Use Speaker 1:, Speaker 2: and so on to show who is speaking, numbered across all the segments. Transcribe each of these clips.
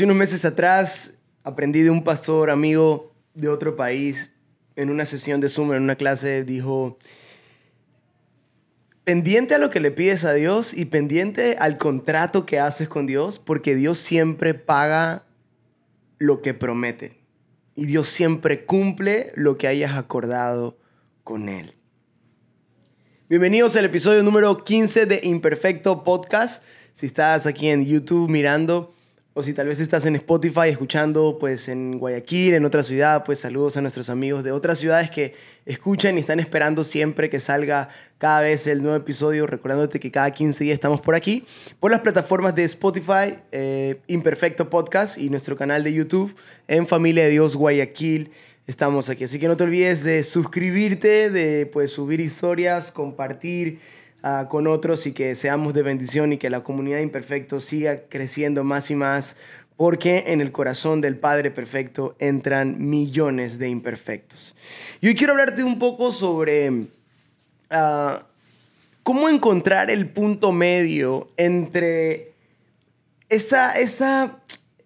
Speaker 1: Hace unos meses atrás aprendí de un pastor amigo de otro país en una sesión de Zoom, en una clase, dijo, pendiente a lo que le pides a Dios y pendiente al contrato que haces con Dios, porque Dios siempre paga lo que promete y Dios siempre cumple lo que hayas acordado con Él. Bienvenidos al episodio número 15 de Imperfecto Podcast. Si estás aquí en YouTube mirando, o si tal vez estás en Spotify escuchando pues en Guayaquil, en otra ciudad, pues saludos a nuestros amigos de otras ciudades que escuchan y están esperando siempre que salga cada vez el nuevo episodio, recordándote que cada 15 días estamos por aquí, por las plataformas de Spotify, eh, Imperfecto Podcast y nuestro canal de YouTube en Familia de Dios Guayaquil. Estamos aquí, así que no te olvides de suscribirte, de pues subir historias, compartir Ah, con otros y que seamos de bendición y que la comunidad imperfecto siga creciendo más y más, porque en el corazón del Padre Perfecto entran millones de imperfectos. Y hoy quiero hablarte un poco sobre ah, cómo encontrar el punto medio entre esta, esta,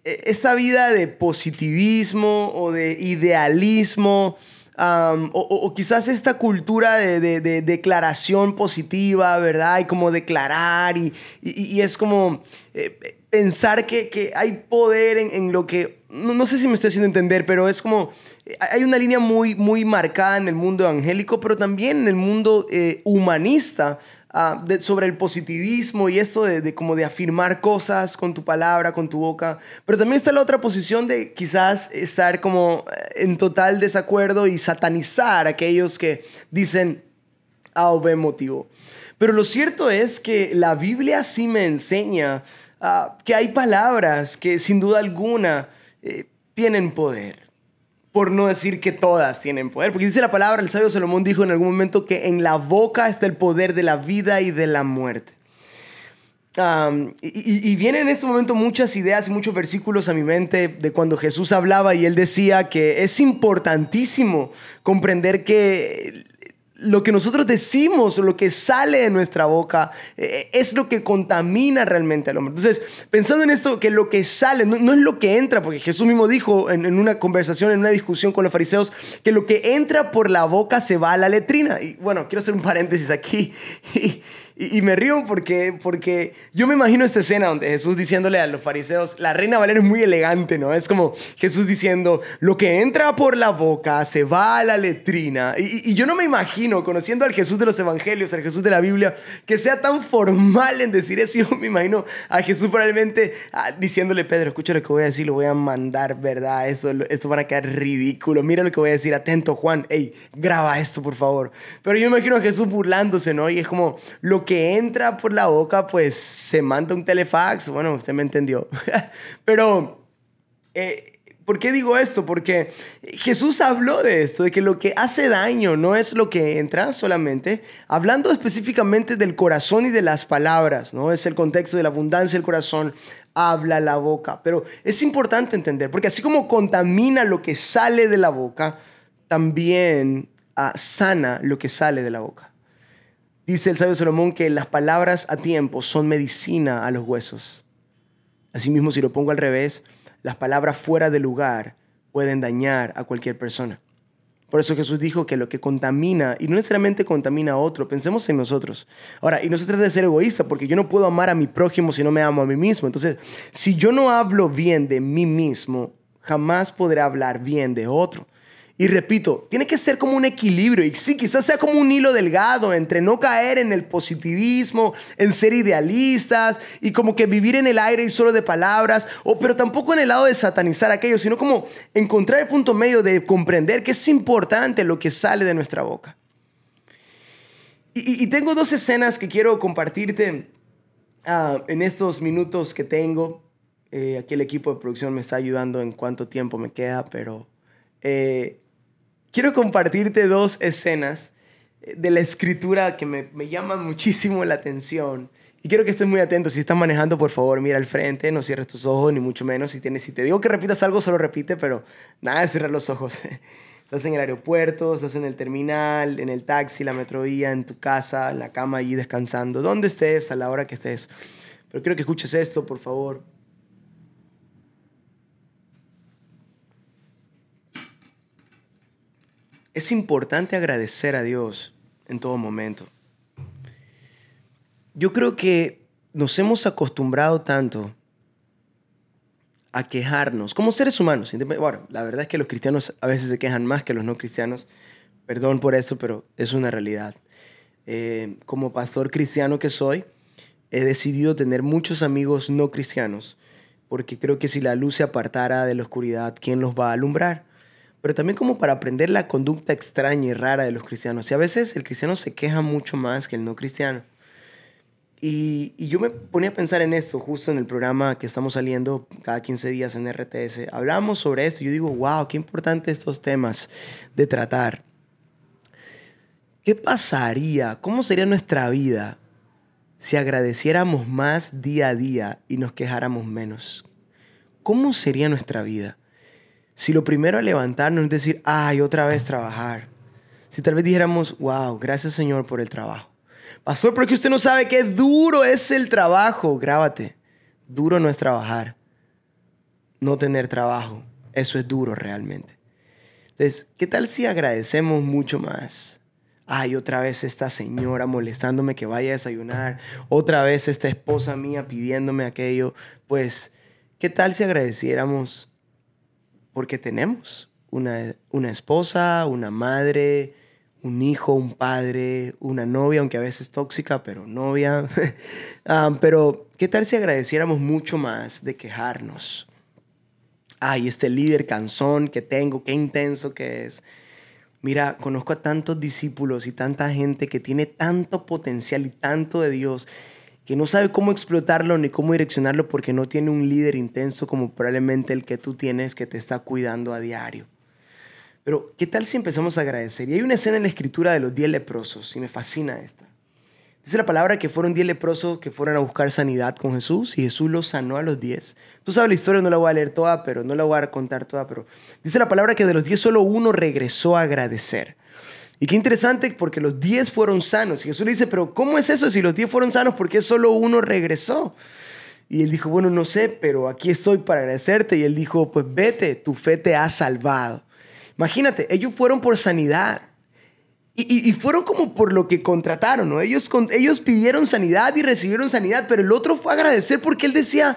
Speaker 1: esta vida de positivismo o de idealismo o, quizás esta cultura de, declaración positiva, ¿verdad? Y como declarar y, es como eh, pensar que, hay poder en, lo que, no, sé si me estoy haciendo entender, pero es como, eh, hay una línea muy, muy marcada en el mundo evangélico, pero también en el mundo eh, humanista, Ah, sobre el positivismo y eso de, como de afirmar cosas con tu palabra, con tu boca. Pero también está la otra posición de quizás estar como eh, en total desacuerdo y satanizar a aquellos que dicen A o B motivo. Pero lo cierto es que la Biblia sí me enseña ah, que hay palabras que sin duda alguna eh, tienen poder por no decir que todas tienen poder. Porque dice la palabra, el sabio Salomón dijo en algún momento que en la boca está el poder de la vida y de la muerte. y, vienen en este momento muchas ideas y muchos versículos a mi mente de cuando Jesús hablaba y él decía que es importantísimo comprender que lo que nosotros decimos, lo que sale de nuestra boca, eh, es lo que contamina realmente al hombre. Entonces, pensando en esto, que lo que sale no, es lo que entra, porque Jesús mismo dijo en, en, una conversación, en una discusión con los fariseos, que lo que entra por la boca se va a la letrina. Y bueno, quiero hacer un paréntesis aquí. Y, y, me río porque, porque yo me imagino esta escena donde Jesús diciéndole a los fariseos, la reina Valera es muy elegante, ¿no? Es como Jesús diciendo, lo que entra por la boca se va a la letrina. Y, y yo no me imagino, conociendo al Jesús de los evangelios, al Jesús de la Biblia, que sea tan formal en decir eso. Yo me imagino a Jesús probablemente ah, diciéndole, Pedro, escucha lo que voy a decir, lo voy a mandar, ¿verdad? Esto, esto van a quedar ridículo. Mira lo que voy a decir, atento Juan, hey, graba esto, por favor. Pero yo me imagino a Jesús burlándose, ¿no? Y es como, lo que entra por la boca, pues se manda un telefax. Bueno, usted me entendió. Pero, eh, ¿por qué digo esto? Porque Jesús habló de esto, de que lo que hace daño no es lo que entra solamente, hablando específicamente del corazón y de las palabras, ¿no? Es el contexto de la abundancia del corazón, habla la boca. Pero es importante entender, porque así como contamina lo que sale de la boca, también ah, sana lo que sale de la boca. Dice el sabio Salomón que las palabras a tiempo son medicina a los huesos. Asimismo, si lo pongo al revés, las palabras fuera de lugar pueden dañar a cualquier persona. Por eso Jesús dijo que lo que contamina, y no necesariamente contamina a otro, pensemos en nosotros. Ahora, y no se trata de ser egoísta, porque yo no puedo amar a mi prójimo si no me amo a mí mismo. Entonces, si yo no hablo bien de mí mismo, jamás podré hablar bien de otro. Y repito, tiene que ser como un equilibrio. Y sí, quizás sea como un hilo delgado entre no caer en el positivismo, en ser idealistas y como que vivir en el aire y solo de palabras, o, pero tampoco en el lado de satanizar aquello, sino como encontrar el punto medio de comprender que es importante lo que sale de nuestra boca. Y, tengo dos escenas que quiero compartirte ah, en estos minutos que tengo. Eh, aquí el equipo de producción me está ayudando en cuánto tiempo me queda, pero... Eh, quiero compartirte dos escenas eh, de la escritura que me, me llaman muchísimo la atención. Y quiero que estés muy atento. Si estás manejando, por favor, mira al frente, no cierres tus ojos, ni mucho menos. Si, tienes, si te digo que repitas algo, solo repite, pero nada de cerrar los ojos. Estás en el aeropuerto, estás en el terminal, en el taxi, la metrovía, en tu casa, en la cama allí descansando, donde estés, a la hora que estés. Pero quiero que escuches esto, por favor. Es importante agradecer a Dios en todo momento. Yo creo que nos hemos acostumbrado tanto a quejarnos como seres humanos. Bueno, la verdad es que los cristianos a veces se quejan más que los no cristianos. Perdón por eso, pero es una realidad. Eh, como pastor cristiano que soy, he decidido tener muchos amigos no cristianos, porque creo que si la luz se apartara de la oscuridad, ¿quién los va a alumbrar? Pero también como para aprender la conducta extraña y rara de los cristianos. Y a veces el cristiano se queja mucho más que el no cristiano. Y, yo me ponía a pensar en esto justo en el programa que estamos saliendo cada 15 días en RTS. Hablamos sobre esto y yo digo, wow, qué importante estos temas de tratar. ¿Qué pasaría? ¿Cómo sería nuestra vida si agradeciéramos más día a día y nos quejáramos menos? ¿Cómo sería nuestra vida? Si lo primero a levantarnos es decir, ay, otra vez trabajar. Si tal vez dijéramos, wow, gracias Señor por el trabajo. Pastor, porque usted no sabe qué duro es el trabajo. Grábate. Duro no es trabajar. No tener trabajo. Eso es duro realmente. Entonces, ¿qué tal si agradecemos mucho más? Ay, otra vez esta señora molestándome que vaya a desayunar. Otra vez esta esposa mía pidiéndome aquello. Pues, ¿qué tal si agradeciéramos porque tenemos una, una esposa, una madre, un hijo, un padre, una novia, aunque a veces tóxica, pero novia. Ah, pero, ¿qué tal si agradeciéramos mucho más de quejarnos? Ay, este líder cansón que tengo, qué intenso que es. Mira, conozco a tantos discípulos y tanta gente que tiene tanto potencial y tanto de Dios que no sabe cómo explotarlo ni cómo direccionarlo porque no tiene un líder intenso como probablemente el que tú tienes que te está cuidando a diario. Pero, ¿qué tal si empezamos a agradecer? Y hay una escena en la escritura de los diez leprosos, y me fascina esta. Dice la palabra que fueron diez leprosos que fueron a buscar sanidad con Jesús y Jesús los sanó a los diez. Tú sabes la historia, no la voy a leer toda, pero no la voy a contar toda, pero dice la palabra que de los diez solo uno regresó a agradecer. Y qué interesante porque los diez fueron sanos. Y Jesús le dice, pero ¿cómo es eso? Si los diez fueron sanos, ¿por qué solo uno regresó? Y él dijo, bueno, no sé, pero aquí estoy para agradecerte. Y él dijo, pues vete, tu fe te ha salvado. Imagínate, ellos fueron por sanidad. Y, fueron como por lo que contrataron, ¿no? Ellos, ellos pidieron sanidad y recibieron sanidad, pero el otro fue a agradecer porque él decía,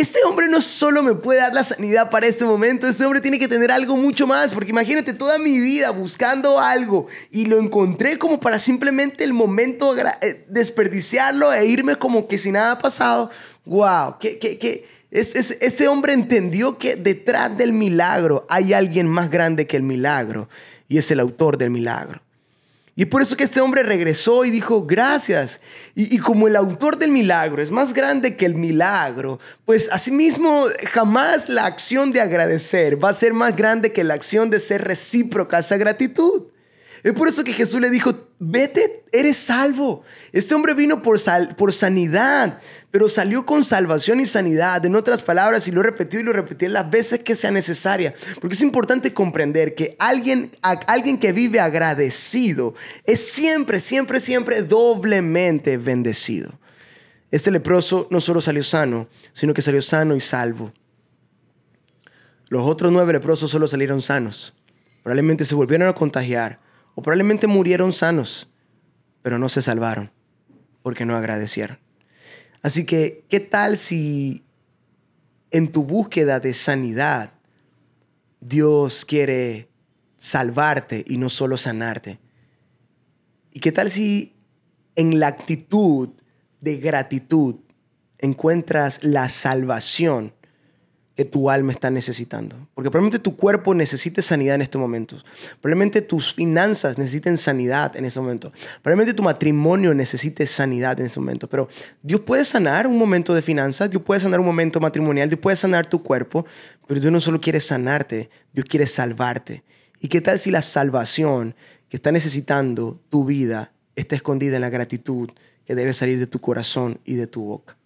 Speaker 1: este hombre no solo me puede dar la sanidad para este momento, este hombre tiene que tener algo mucho más, porque imagínate toda mi vida buscando algo y lo encontré como para simplemente el momento eh, desperdiciarlo e irme como que si nada ha pasado. ¡Wow! ¿Qué, qué, qué? este hombre entendió que detrás del milagro hay alguien más grande que el milagro y es el autor del milagro. Y por eso que este hombre regresó y dijo, gracias. Y, y, como el autor del milagro es más grande que el milagro, pues asimismo jamás la acción de agradecer va a ser más grande que la acción de ser recíproca a esa gratitud. Es por eso que Jesús le dijo, vete, eres salvo. Este hombre vino por, por sanidad, pero salió con salvación y sanidad. En otras palabras, y lo repetí y lo repetí las veces que sea necesaria. Porque es importante comprender que alguien, alguien que vive agradecido es siempre, siempre, siempre doblemente bendecido. Este leproso no solo salió sano, sino que salió sano y salvo. Los otros nueve leprosos solo salieron sanos. Probablemente se volvieron a contagiar o probablemente murieron sanos, pero no se salvaron porque no agradecieron. Así que, ¿qué tal si en tu búsqueda de sanidad Dios quiere salvarte y no solo sanarte? ¿Y qué tal si en la actitud de gratitud encuentras la salvación tu alma está necesitando. Porque probablemente tu cuerpo necesite sanidad en estos momentos. Probablemente tus finanzas necesiten sanidad en este momento. Probablemente tu matrimonio necesite sanidad en este momento. Pero Dios puede sanar un momento de finanzas, Dios puede sanar un momento matrimonial, Dios puede sanar tu cuerpo, pero Dios no solo quiere sanarte, Dios quiere salvarte. ¿Y qué tal si la salvación que está necesitando tu vida está escondida en la gratitud que debe salir de tu corazón y de tu boca?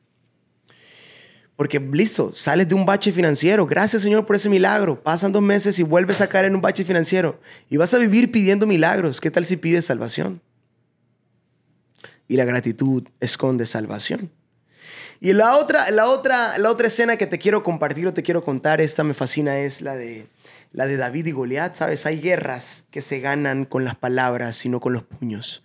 Speaker 1: Porque listo, sales de un bache financiero. Gracias Señor por ese milagro. Pasan dos meses y vuelves a caer en un bache financiero. Y vas a vivir pidiendo milagros. ¿Qué tal si pides salvación? Y la gratitud esconde salvación. Y la otra, la, otra, la otra escena que te quiero compartir o te quiero contar, esta me fascina, es la de, la de David y Goliat. ¿Sabes? Hay guerras que se ganan con las palabras, y no con los puños.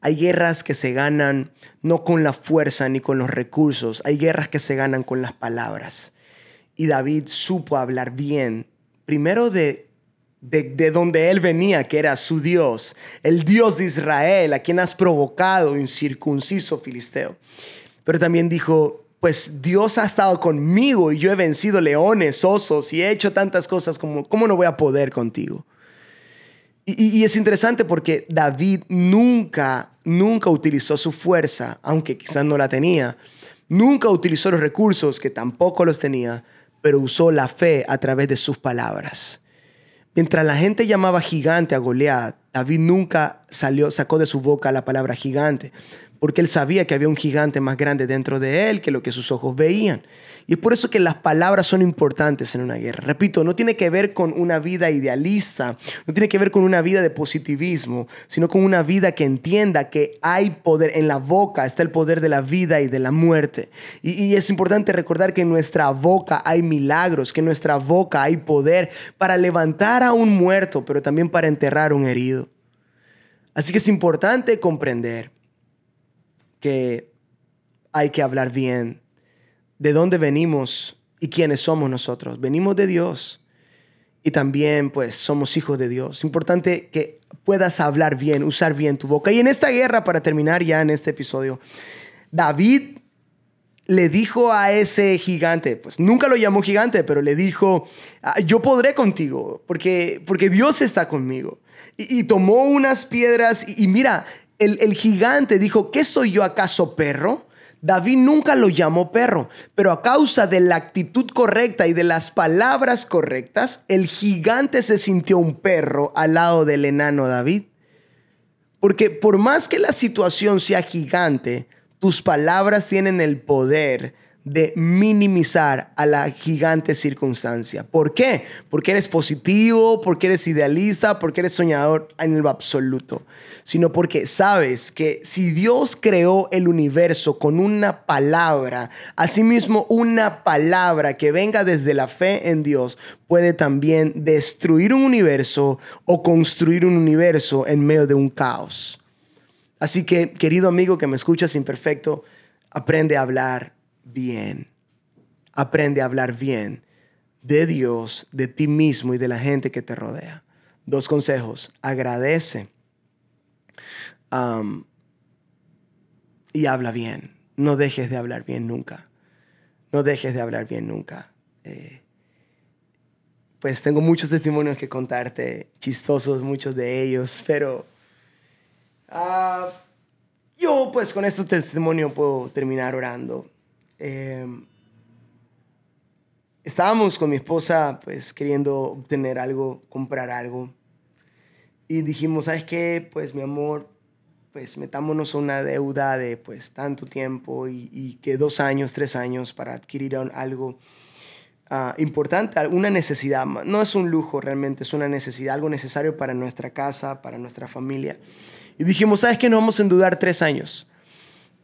Speaker 1: Hay guerras que se ganan no con la fuerza ni con los recursos. Hay guerras que se ganan con las palabras. Y David supo hablar bien, primero de de, donde él venía, que era su Dios, el Dios de Israel, a quien has provocado, incircunciso filisteo. Pero también dijo, pues Dios ha estado conmigo y yo he vencido leones, osos y he hecho tantas cosas como, ¿cómo no voy a poder contigo? Y, es interesante porque David nunca, nunca utilizó su fuerza, aunque quizás no la tenía. Nunca utilizó los recursos, que tampoco los tenía, pero usó la fe a través de sus palabras. Mientras la gente llamaba gigante a Goliat, David nunca salió, sacó de su boca la palabra gigante, porque él sabía que había un gigante más grande dentro de él que lo que sus ojos veían. Y es por eso que las palabras son importantes en una guerra. Repito, no tiene que ver con una vida idealista, no tiene que ver con una vida de positivismo, sino con una vida que entienda que hay poder, en la boca está el poder de la vida y de la muerte. Y, y es importante recordar que en nuestra boca hay milagros, que en nuestra boca hay poder para levantar a un muerto, pero también para enterrar a un herido. Así que es importante comprender que hay que hablar bien de dónde venimos y quiénes somos nosotros. Venimos de Dios y también pues somos hijos de Dios. Importante que puedas hablar bien, usar bien tu boca. Y en esta guerra, para terminar ya en este episodio, David le dijo a ese gigante, pues nunca lo llamó gigante, pero le dijo, ah, yo podré contigo, porque, porque Dios está conmigo. Y, tomó unas piedras y, y mira, el, el gigante dijo, ¿qué soy yo acaso perro? David nunca lo llamó perro, pero a causa de la actitud correcta y de las palabras correctas, el gigante se sintió un perro al lado del enano David. Porque por más que la situación sea gigante, tus palabras tienen el poder de minimizar a la gigante circunstancia. ¿Por qué? Porque eres positivo, porque eres idealista, porque eres soñador en lo absoluto, sino porque sabes que si Dios creó el universo con una palabra, asimismo una palabra que venga desde la fe en Dios puede también destruir un universo o construir un universo en medio de un caos. Así que, querido amigo que me escuchas imperfecto, aprende a hablar bien. Aprende a hablar bien de Dios, de ti mismo y de la gente que te rodea. Dos consejos. Agradece y habla bien. No dejes de hablar bien nunca. No dejes de hablar bien nunca. Eh, pues tengo muchos testimonios que contarte, chistosos muchos de ellos, pero ah, yo pues con este testimonio puedo terminar orando. Em, estábamos con mi esposa pues queriendo obtener algo, comprar algo. Y dijimos, ¿sabes qué? Pues mi amor, pues metámonos una deuda de pues tanto tiempo y, que dos años, tres años para adquirir algo uh, importante, una necesidad. No es un lujo realmente, es una necesidad, algo necesario para nuestra casa, para nuestra familia. Y dijimos, ¿sabes qué? No vamos a endeudar tres años.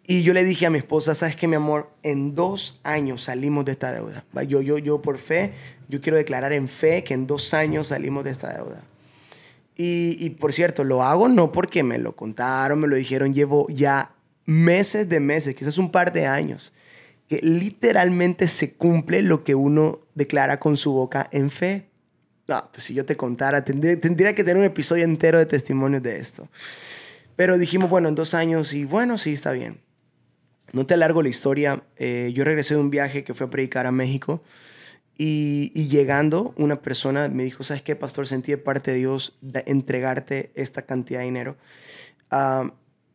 Speaker 1: Y yo le dije a mi esposa, sabes que mi amor, en dos años salimos de esta deuda. Yo, yo, yo por fe, yo quiero declarar en fe que en dos años salimos de esta deuda. Y, y por cierto, lo hago no porque me lo contaron, me lo dijeron, llevo ya meses de meses, quizás un par de años, que literalmente se cumple lo que uno declara con su boca en fe. No, pues si yo te contara, tendría, que tener un episodio entero de testimonios de esto. Pero dijimos, bueno, en dos años y bueno, sí, está bien. No te alargo la historia. Eh, yo regresé de un viaje que fue a predicar a México y, llegando una persona me dijo, ¿sabes qué, pastor? Sentí de parte de Dios de entregarte esta cantidad de dinero. Ah,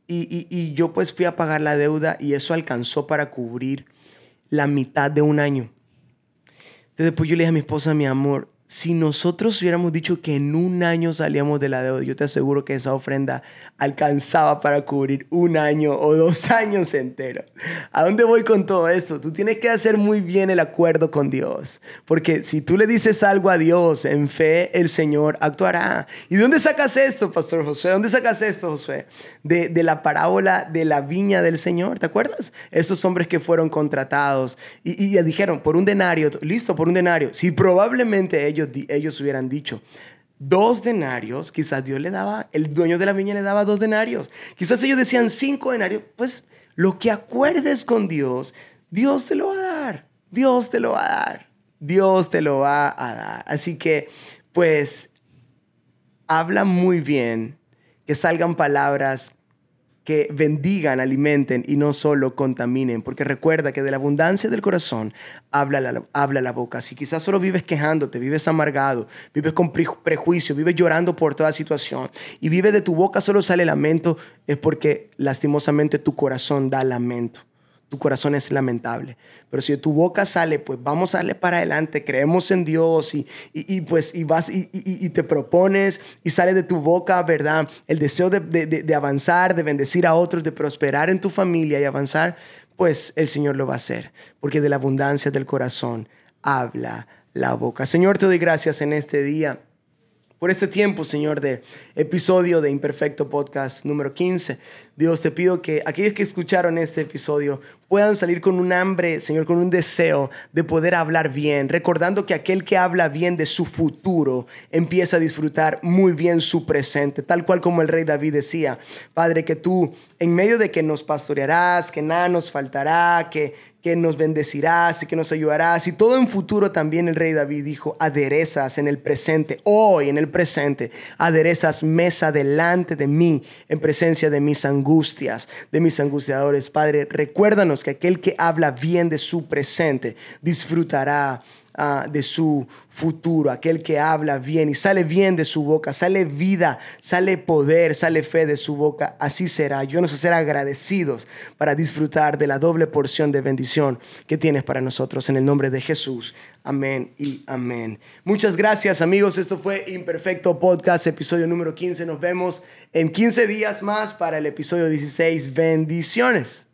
Speaker 1: y, y, yo pues fui a pagar la deuda y eso alcanzó para cubrir la mitad de un año. Entonces después yo le dije a mi esposa, mi amor, si nosotros hubiéramos dicho que en un año salíamos de la deuda, yo te aseguro que esa ofrenda alcanzaba para cubrir un año o dos años enteros. ¿A dónde voy con todo esto? Tú tienes que hacer muy bien el acuerdo con Dios, porque si tú le dices algo a Dios en fe, el Señor actuará. ¿Y de dónde sacas esto, Pastor Josué? ¿De dónde sacas esto, Josué? De, de la parábola de la viña del Señor, ¿te acuerdas? Esos hombres que fueron contratados y, y dijeron, por un denario, listo, por un denario. Si probablemente ellos ellos, hubieran dicho, dos denarios, quizás Dios le daba, el dueño de la viña le daba dos denarios. Quizás ellos decían cinco denarios, pues lo que acuerdes con Dios, Dios te lo va a dar, Dios te lo va a dar, Dios te lo va a dar. Así que, pues, habla muy bien, que salgan palabras que bendigan, alimenten y no solo contaminen, porque recuerda que de la abundancia del corazón habla la, habla la boca. Si quizás solo vives quejándote, vives amargado, vives con prejuicio, vives llorando por toda situación y vives de tu boca solo sale lamento, es porque lastimosamente tu corazón da lamento tu corazón es lamentable. Pero si de tu boca sale, pues vamos a darle para adelante, creemos en Dios y, y, pues y vas y, y, te propones y sale de tu boca, ¿verdad? El deseo de, de, de, avanzar, de bendecir a otros, de prosperar en tu familia y avanzar, pues el Señor lo va a hacer, porque de la abundancia del corazón habla la boca. Señor, te doy gracias en este día por este tiempo, Señor, de episodio de Imperfecto Podcast número 15. Dios, te pido que aquellos que escucharon este episodio puedan salir con un hambre, Señor, con un deseo de poder hablar bien, recordando que aquel que habla bien de su futuro empieza a disfrutar muy bien su presente, tal cual como el rey David decía, Padre, que tú en medio de que nos pastorearás, que nada nos faltará, que que nos bendecirás y que nos ayudarás. Y todo en futuro también el rey David dijo, aderezas en el presente, hoy en el presente, aderezas mesa delante de mí en presencia de mis angustias, de mis angustiadores. Padre, recuérdanos que aquel que habla bien de su presente disfrutará Ah, de su futuro, aquel que habla bien y sale bien de su boca, sale vida, sale poder, sale fe de su boca, así será. Ayúdanos a ser agradecidos para disfrutar de la doble porción de bendición que tienes para nosotros en el nombre de Jesús. Amén y amén. Muchas gracias amigos, esto fue Imperfecto Podcast, episodio número 15. Nos vemos en 15 días más para el episodio 16. Bendiciones.